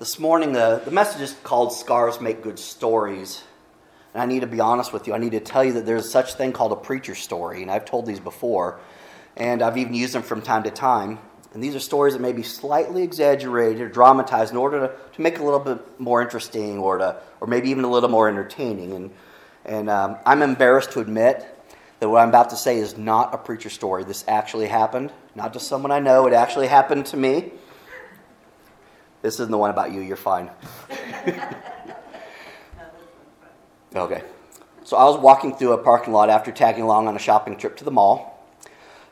This morning, the, the message is called Scars Make Good Stories. And I need to be honest with you. I need to tell you that there's such thing called a preacher story. And I've told these before. And I've even used them from time to time. And these are stories that may be slightly exaggerated or dramatized in order to, to make it a little bit more interesting or, to, or maybe even a little more entertaining. And, and um, I'm embarrassed to admit that what I'm about to say is not a preacher story. This actually happened. Not to someone I know, it actually happened to me. This isn't the one about you. You're fine. okay. So I was walking through a parking lot after tagging along on a shopping trip to the mall.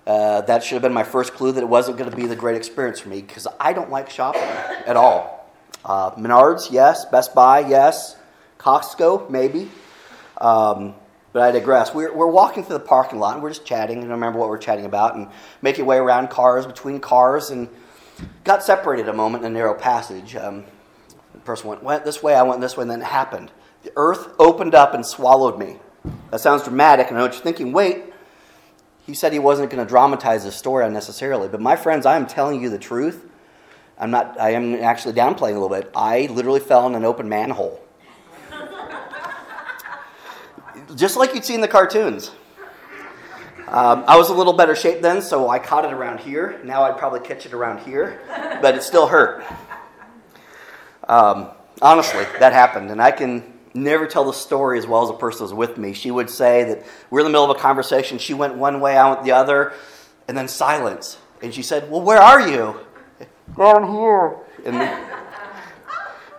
Uh, that should have been my first clue that it wasn't going to be the great experience for me because I don't like shopping at all. Uh, Menards, yes. Best Buy, yes. Costco, maybe. Um, but I digress. We're, we're walking through the parking lot and we're just chatting. And I remember what we're chatting about and making way around cars, between cars, and got separated a moment in a narrow passage. Um, the person went, went this way, I went this way, and then it happened. The earth opened up and swallowed me. That sounds dramatic, and I know what you're thinking. Wait, he said he wasn't going to dramatize the story unnecessarily. But my friends, I am telling you the truth. I'm not, I am actually downplaying a little bit. I literally fell in an open manhole. Just like you'd see in the cartoons. Um, I was a little better shape then, so I caught it around here. Now I'd probably catch it around here, but it still hurt. Um, honestly, that happened, and I can never tell the story as well as the person was with me. She would say that we're in the middle of a conversation. She went one way, I went the other, and then silence. And she said, "Well, where are you?" Down here. And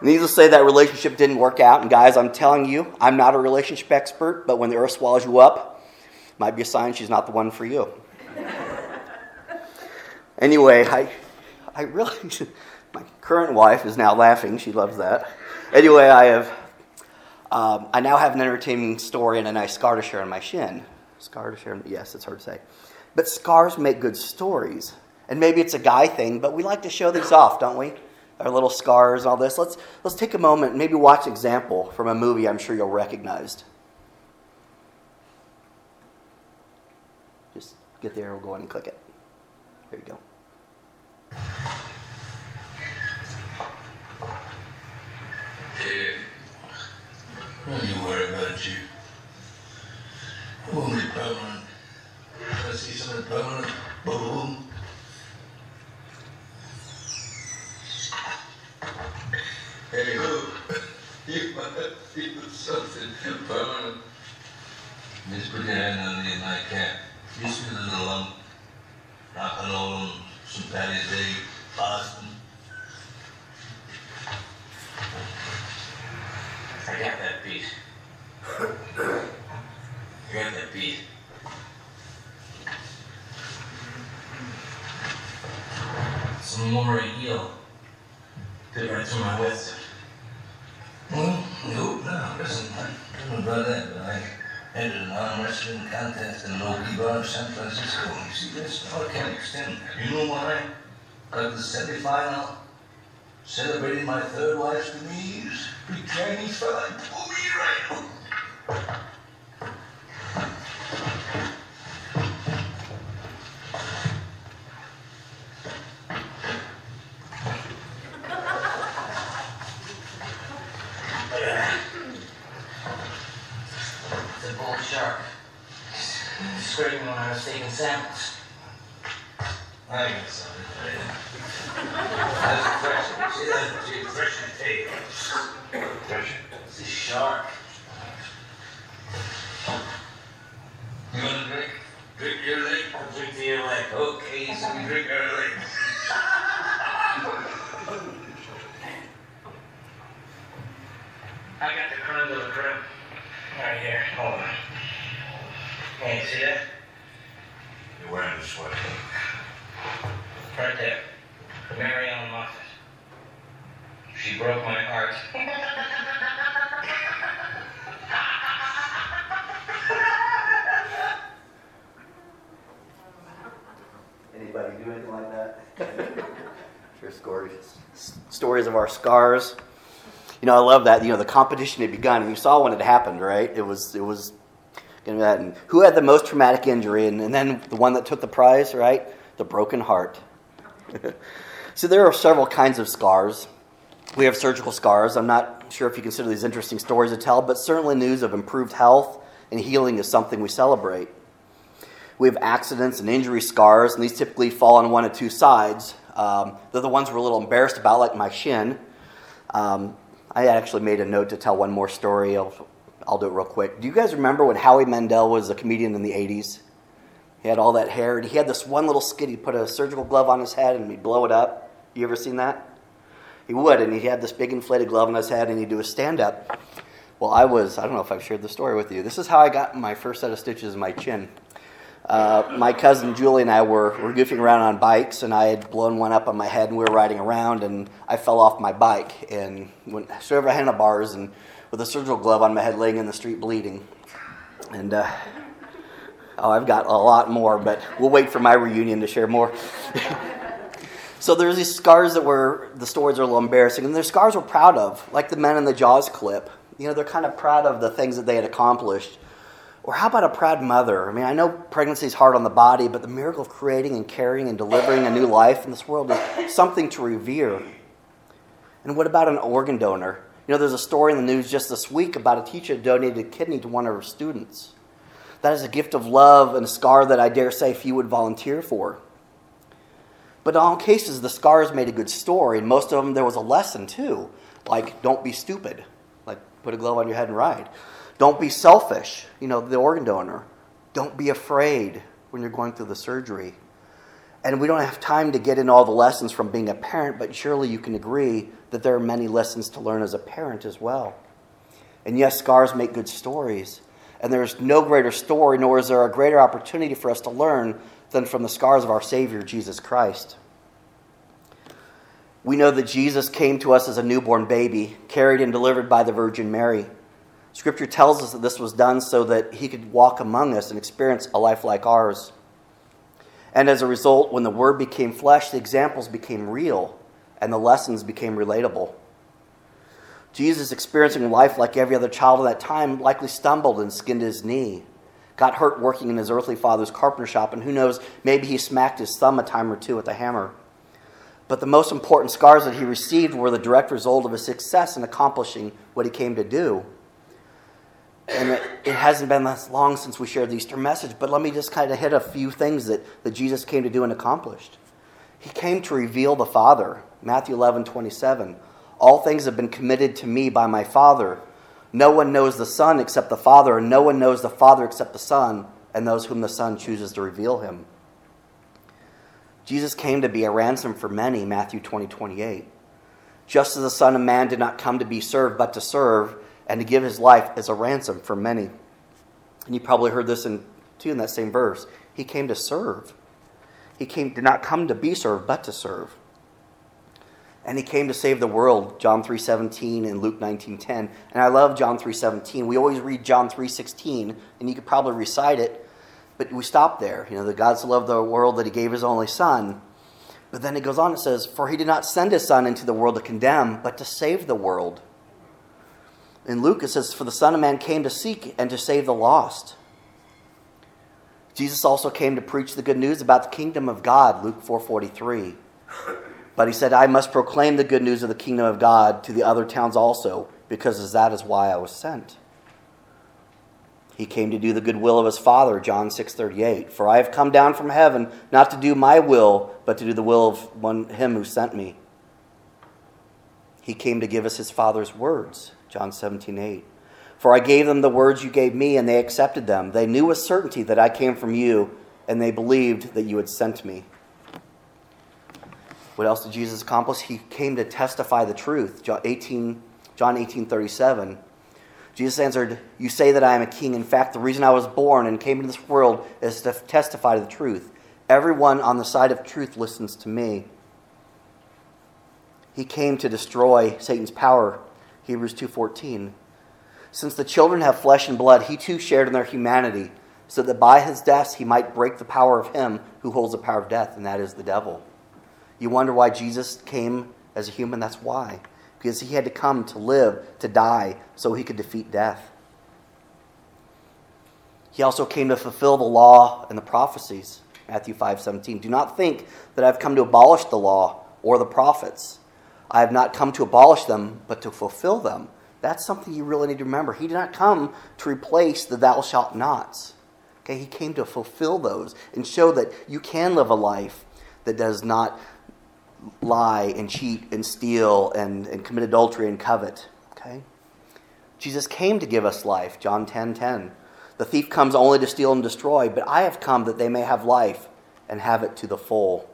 needless to say, that relationship didn't work out. And guys, I'm telling you, I'm not a relationship expert, but when the earth swallows you up, might be a sign she's not the one for you. anyway, I, I really, my current wife is now laughing. She loves that. Anyway, I have, um, I now have an entertaining story and a nice scar to share on my shin. Scar to share, yes, it's hard to say. But scars make good stories. And maybe it's a guy thing, but we like to show these off, don't we? Our little scars and all this. Let's, let's take a moment and maybe watch an example from a movie I'm sure you'll recognize. Get there, we'll go ahead and click it. There you go. Yeah. Don't you worry about you. Only permanent. I see something permanent. Boom. Hey, who? You might feel something permanent. Just put your hand on the nightcap. Used to be a little um, rock and roll, some Patty's Day, Boston. I got that beat. Got that beat. Some more heel. Fit right through my wetsuit. Well, no, no, listen, I don't know about that, but I entered an arm wrestling contest in an Okie bar San Francisco. You see, this all can extend. You know why? Got the semifinal, celebrating my third wife's Denise. Big Chinese fella pulled me right. taking samples. I got something for you. That's fresh. See that? See, fresh and take. Fresh. It's a shark. You want to drink? Drink your leg. I'll drink to your leg. Okay, so we drink our leg. I got the creme de the creme. Right here. Hold on. Can you see that? You're wearing the sweater. Right there. Mary Ellen Moffat. She broke my heart. Anybody do anything like that? sure, stories, stories of our scars. You know, I love that. You know, the competition had begun, and you saw when it happened, right? It was, it was you and who had the most traumatic injury, and, and then the one that took the prize, right? The broken heart. so there are several kinds of scars. We have surgical scars. I'm not sure if you consider these interesting stories to tell, but certainly news of improved health and healing is something we celebrate. We have accidents and injury scars, and these typically fall on one of two sides. Um, they're the ones we're a little embarrassed about, like my shin. Um, I actually made a note to tell one more story. I'll, I'll do it real quick. Do you guys remember when Howie Mandel was a comedian in the 80s? He had all that hair, and he had this one little skit. He'd put a surgical glove on his head and he'd blow it up. You ever seen that? He would, and he had this big inflated glove on his head, and he'd do a stand up. Well, I was, I don't know if I've shared the story with you. This is how I got my first set of stitches in my chin. Uh, my cousin Julie and I were, were goofing around on bikes, and I had blown one up on my head, and we were riding around, and I fell off my bike and went straight over handlebars, and with a surgical glove on my head, laying in the street bleeding. And uh, oh, I've got a lot more, but we'll wait for my reunion to share more. so there's these scars that were the stories are a little embarrassing, and there's scars we're proud of, like the men in the Jaws clip. You know, they're kind of proud of the things that they had accomplished or how about a proud mother? I mean, I know pregnancy is hard on the body, but the miracle of creating and carrying and delivering a new life in this world is something to revere. And what about an organ donor? You know, there's a story in the news just this week about a teacher who donated a kidney to one of her students. That is a gift of love and a scar that I dare say few would volunteer for. But in all cases, the scars made a good story, and most of them there was a lesson too, like don't be stupid, like put a glove on your head and ride. Don't be selfish, you know, the organ donor. Don't be afraid when you're going through the surgery. And we don't have time to get in all the lessons from being a parent, but surely you can agree that there are many lessons to learn as a parent as well. And yes, scars make good stories. And there's no greater story, nor is there a greater opportunity for us to learn than from the scars of our Savior, Jesus Christ. We know that Jesus came to us as a newborn baby, carried and delivered by the Virgin Mary. Scripture tells us that this was done so that he could walk among us and experience a life like ours. And as a result, when the Word became flesh, the examples became real and the lessons became relatable. Jesus, experiencing life like every other child of that time, likely stumbled and skinned his knee, got hurt working in his earthly father's carpenter shop, and who knows, maybe he smacked his thumb a time or two with a hammer. But the most important scars that he received were the direct result of his success in accomplishing what he came to do and it, hasn't been that long since we shared the Easter message, but let me just kind of hit a few things that, that Jesus came to do and accomplished. He came to reveal the Father. Matthew 11, 27. All things have been committed to me by my Father. No one knows the Son except the Father, and no one knows the Father except the Son, and those whom the Son chooses to reveal him. Jesus came to be a ransom for many, Matthew 20, 28. Just as the Son of Man did not come to be served, but to serve and to give his life as a ransom for many. And you probably heard this in too in that same verse. He came to serve. He came did not come to be served, but to serve. And he came to save the world, John 3:17 and Luke 19:10. And I love John 3:17. We always read John 3:16, and you could probably recite it, but we stop there. You know, that God so loved the world that he gave his only son. But then it goes on, it says, For he did not send his son into the world to condemn, but to save the world in Luke, it says, For the Son of Man came to seek and to save the lost. Jesus also came to preach the good news about the kingdom of God, Luke 4:43. But he said, I must proclaim the good news of the kingdom of God to the other towns also, because that is why I was sent. He came to do the good will of his Father, John 6:38. For I have come down from heaven not to do my will, but to do the will of one, him who sent me. He came to give us his Father's words, John 17, 8. For I gave them the words you gave me, and they accepted them. They knew with certainty that I came from you, and they believed that you had sent me. What else did Jesus accomplish? He came to testify the truth. John 18, John 18 37. Jesus answered, You say that I am a king. In fact, the reason I was born and came into this world is to testify to the truth. Everyone on the side of truth listens to me. He came to destroy Satan's power Hebrews 2:14. Since the children have flesh and blood, he too shared in their humanity, so that by his death he might break the power of him who holds the power of death, and that is the devil. You wonder why Jesus came as a human? That's why. Because he had to come to live, to die, so he could defeat death. He also came to fulfill the law and the prophecies. Matthew 5:17. Do not think that I've come to abolish the law or the prophets. I have not come to abolish them, but to fulfill them. That's something you really need to remember. He did not come to replace the thou shalt nots. Okay, he came to fulfill those and show that you can live a life that does not lie and cheat and steal and, and commit adultery and covet. Okay? Jesus came to give us life, John 10 10. The thief comes only to steal and destroy, but I have come that they may have life and have it to the full.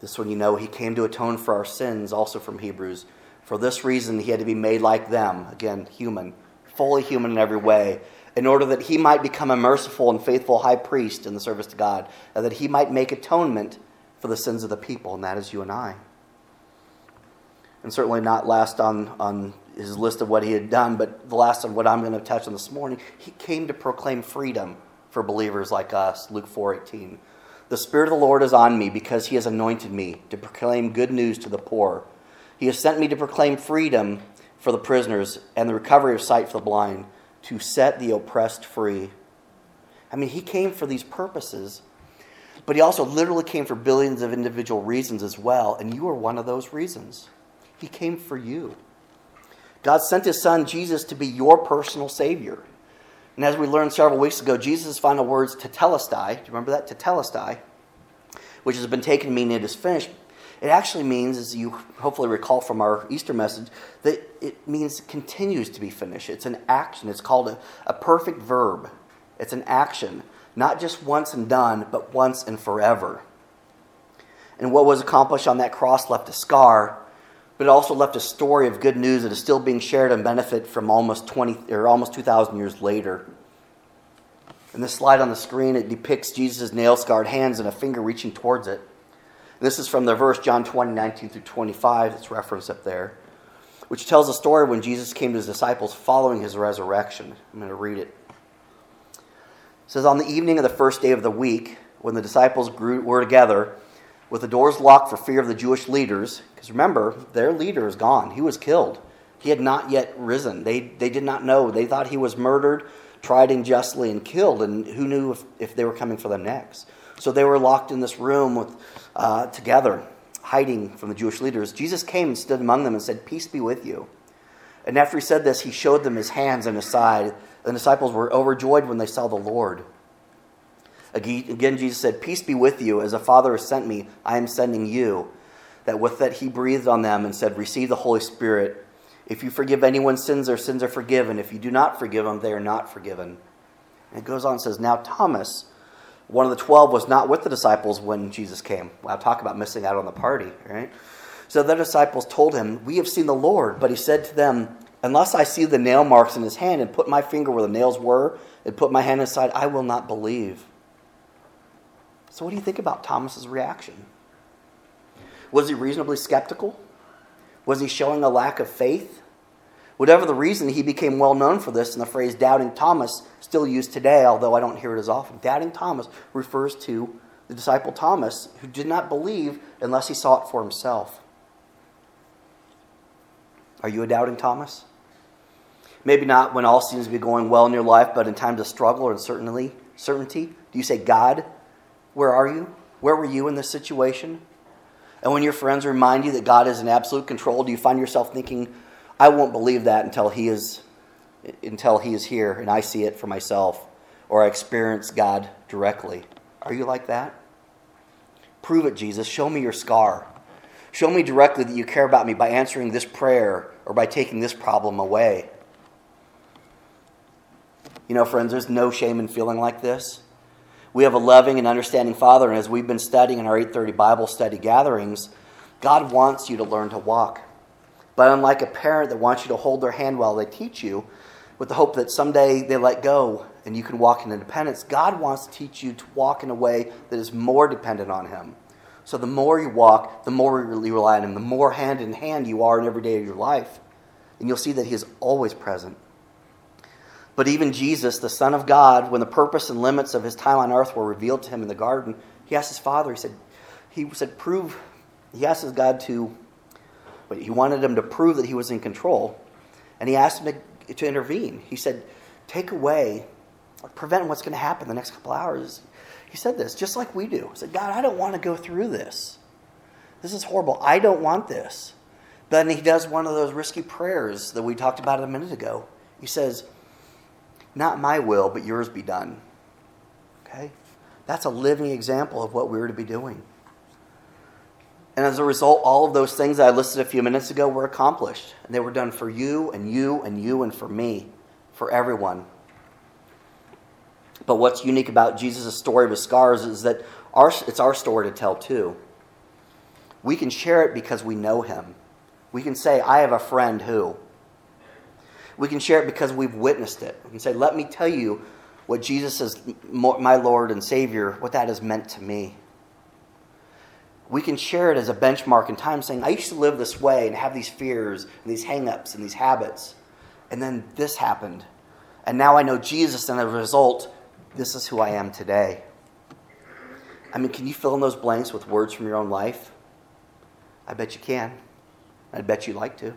This one you know, he came to atone for our sins, also from Hebrews. For this reason, he had to be made like them, again, human, fully human in every way, in order that he might become a merciful and faithful high priest in the service to God, and that he might make atonement for the sins of the people, and that is you and I. And certainly not last on, on his list of what he had done, but the last of what I'm going to touch on this morning, he came to proclaim freedom for believers like us, Luke 4:18. The Spirit of the Lord is on me because he has anointed me to proclaim good news to the poor. He has sent me to proclaim freedom for the prisoners and the recovery of sight for the blind, to set the oppressed free. I mean, he came for these purposes, but he also literally came for billions of individual reasons as well, and you are one of those reasons. He came for you. God sent his son Jesus to be your personal savior. And as we learned several weeks ago, Jesus' final words, tetelestai, do you remember that? Tetelestai, which has been taken to mean it is finished, it actually means, as you hopefully recall from our Easter message, that it means continues to be finished. It's an action. It's called a, a perfect verb. It's an action, not just once and done, but once and forever. And what was accomplished on that cross left a scar, but it also left a story of good news that is still being shared and benefit from almost 20 or almost 2,000 years later. In this slide on the screen, it depicts Jesus' nail scarred hands and a finger reaching towards it. This is from the verse John 20, 19 through 25, that's referenced up there, which tells a story when Jesus came to his disciples following his resurrection. I'm going to read it. It says, On the evening of the first day of the week, when the disciples grew, were together, with the doors locked for fear of the Jewish leaders, because remember, their leader is gone. He was killed. He had not yet risen. They, they did not know. They thought he was murdered, tried unjustly, and killed, and who knew if, if they were coming for them next. So they were locked in this room with, uh, together, hiding from the Jewish leaders. Jesus came and stood among them and said, Peace be with you. And after he said this, he showed them his hands and his side. The disciples were overjoyed when they saw the Lord. Again, Jesus said, Peace be with you. As the Father has sent me, I am sending you. That with that he breathed on them and said, Receive the Holy Spirit. If you forgive anyone's sins, their sins are forgiven. If you do not forgive them, they are not forgiven. And it goes on and says, Now Thomas, one of the twelve was not with the disciples when Jesus came. I'll talk about missing out on the party, right? So the disciples told him, We have seen the Lord. But he said to them, Unless I see the nail marks in his hand and put my finger where the nails were and put my hand inside, I will not believe. So, what do you think about Thomas's reaction? Was he reasonably skeptical? Was he showing a lack of faith? Whatever the reason, he became well known for this, and the phrase doubting Thomas, still used today, although I don't hear it as often. Doubting Thomas refers to the disciple Thomas, who did not believe unless he saw it for himself. Are you a doubting Thomas? Maybe not when all seems to be going well in your life, but in times of struggle or uncertainty, certainty. Do you say, God, where are you? Where were you in this situation? And when your friends remind you that God is in absolute control, do you find yourself thinking, I won't believe that until he is until he is here and I see it for myself or I experience God directly. Are you like that? Prove it, Jesus. Show me your scar. Show me directly that you care about me by answering this prayer or by taking this problem away. You know, friends, there's no shame in feeling like this. We have a loving and understanding Father, and as we've been studying in our 830 Bible study gatherings, God wants you to learn to walk. But unlike a parent that wants you to hold their hand while they teach you, with the hope that someday they let go and you can walk in independence, God wants to teach you to walk in a way that is more dependent on Him. So the more you walk, the more you rely on Him, the more hand in hand you are in every day of your life. And you'll see that He is always present. But even Jesus, the Son of God, when the purpose and limits of his time on earth were revealed to him in the garden, he asked his father, he said, he said, prove, he asked his God to he wanted him to prove that he was in control. And he asked him to, to intervene. He said, Take away, prevent what's going to happen the next couple hours. He said this, just like we do. He said, God, I don't want to go through this. This is horrible. I don't want this. Then he does one of those risky prayers that we talked about a minute ago. He says, Not my will, but yours be done. Okay? That's a living example of what we were to be doing. And as a result, all of those things I listed a few minutes ago were accomplished. And they were done for you and you and you and for me, for everyone. But what's unique about Jesus' story with scars is that our, it's our story to tell too. We can share it because we know him. We can say, I have a friend who. We can share it because we've witnessed it. We can say, Let me tell you what Jesus is, my Lord and Savior, what that has meant to me. We can share it as a benchmark in time, saying, I used to live this way and have these fears and these hangups and these habits. And then this happened. And now I know Jesus, and as a result, this is who I am today. I mean, can you fill in those blanks with words from your own life? I bet you can. I bet you'd like to.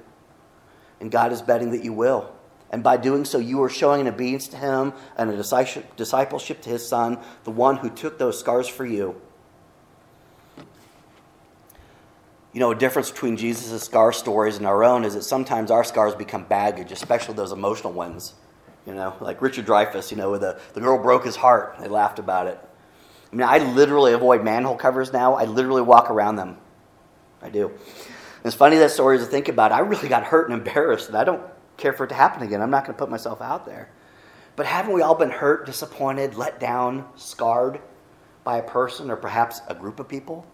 And God is betting that you will. And by doing so, you are showing an obedience to Him and a discipleship to His Son, the one who took those scars for you. You know, a difference between Jesus' scar stories and our own is that sometimes our scars become baggage, especially those emotional ones. You know, like Richard Dreyfuss, you know, with the, the girl broke his heart. They laughed about it. I mean, I literally avoid manhole covers now. I literally walk around them. I do. It's funny that story to think about. I really got hurt and embarrassed, and I don't care for it to happen again. I'm not going to put myself out there. But haven't we all been hurt, disappointed, let down, scarred by a person or perhaps a group of people?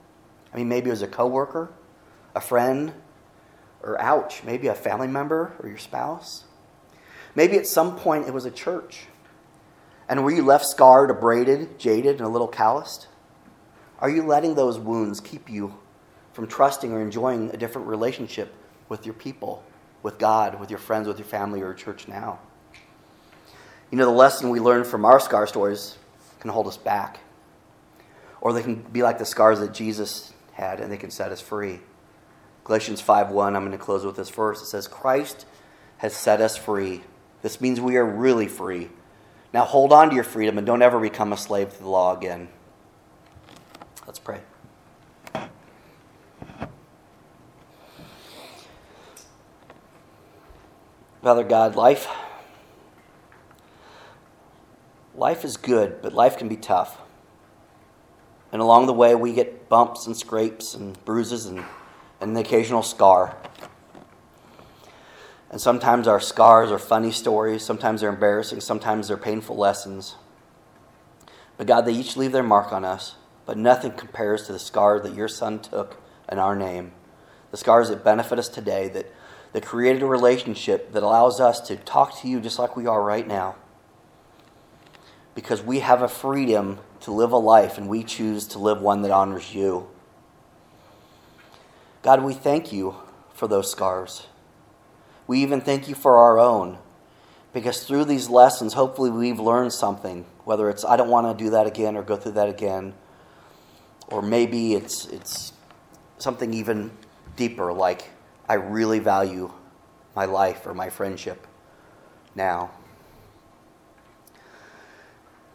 I mean, maybe it was a coworker, a friend, or ouch, maybe a family member or your spouse. Maybe at some point it was a church. And were you left scarred, abraded, jaded, and a little calloused? Are you letting those wounds keep you from trusting or enjoying a different relationship with your people, with God, with your friends, with your family, or church now? You know, the lesson we learn from our scar stories can hold us back. Or they can be like the scars that Jesus had and they can set us free. Galatians 5:1, I'm going to close with this verse. It says, Christ has set us free. This means we are really free. Now hold on to your freedom and don't ever become a slave to the law again. Let's pray. Father God, life life is good, but life can be tough. And along the way we get bumps and scrapes and bruises and, and an occasional scar. And sometimes our scars are funny stories, sometimes they're embarrassing, sometimes they're painful lessons. But God, they each leave their mark on us, but nothing compares to the scar that your Son took in our name. The scars that benefit us today, that, that created a relationship that allows us to talk to you just like we are right now. Because we have a freedom to live a life and we choose to live one that honors you. God, we thank you for those scars. We even thank you for our own. Because through these lessons, hopefully, we've learned something. Whether it's, I don't want to do that again or go through that again. Or maybe it's, it's something even deeper, like, I really value my life or my friendship now.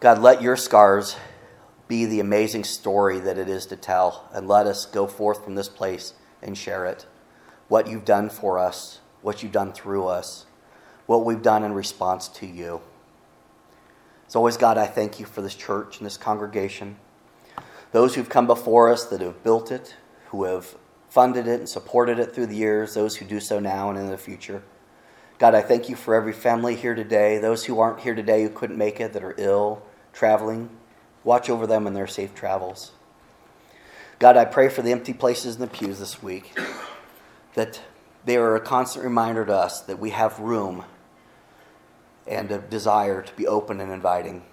God, let your scars be the amazing story that it is to tell, and let us go forth from this place and share it. What you've done for us what you've done through us, what we've done in response to you. As always, God, I thank you for this church and this congregation. Those who've come before us that have built it, who have funded it and supported it through the years, those who do so now and in the future. God, I thank you for every family here today, those who aren't here today who couldn't make it, that are ill, traveling. Watch over them in their safe travels. God, I pray for the empty places in the pews this week, that they are a constant reminder to us that we have room and a desire to be open and inviting.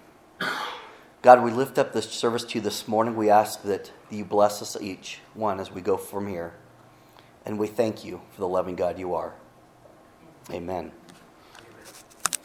God, we lift up this service to you this morning. We ask that you bless us each one as we go from here. And we thank you for the loving God you are. Amen.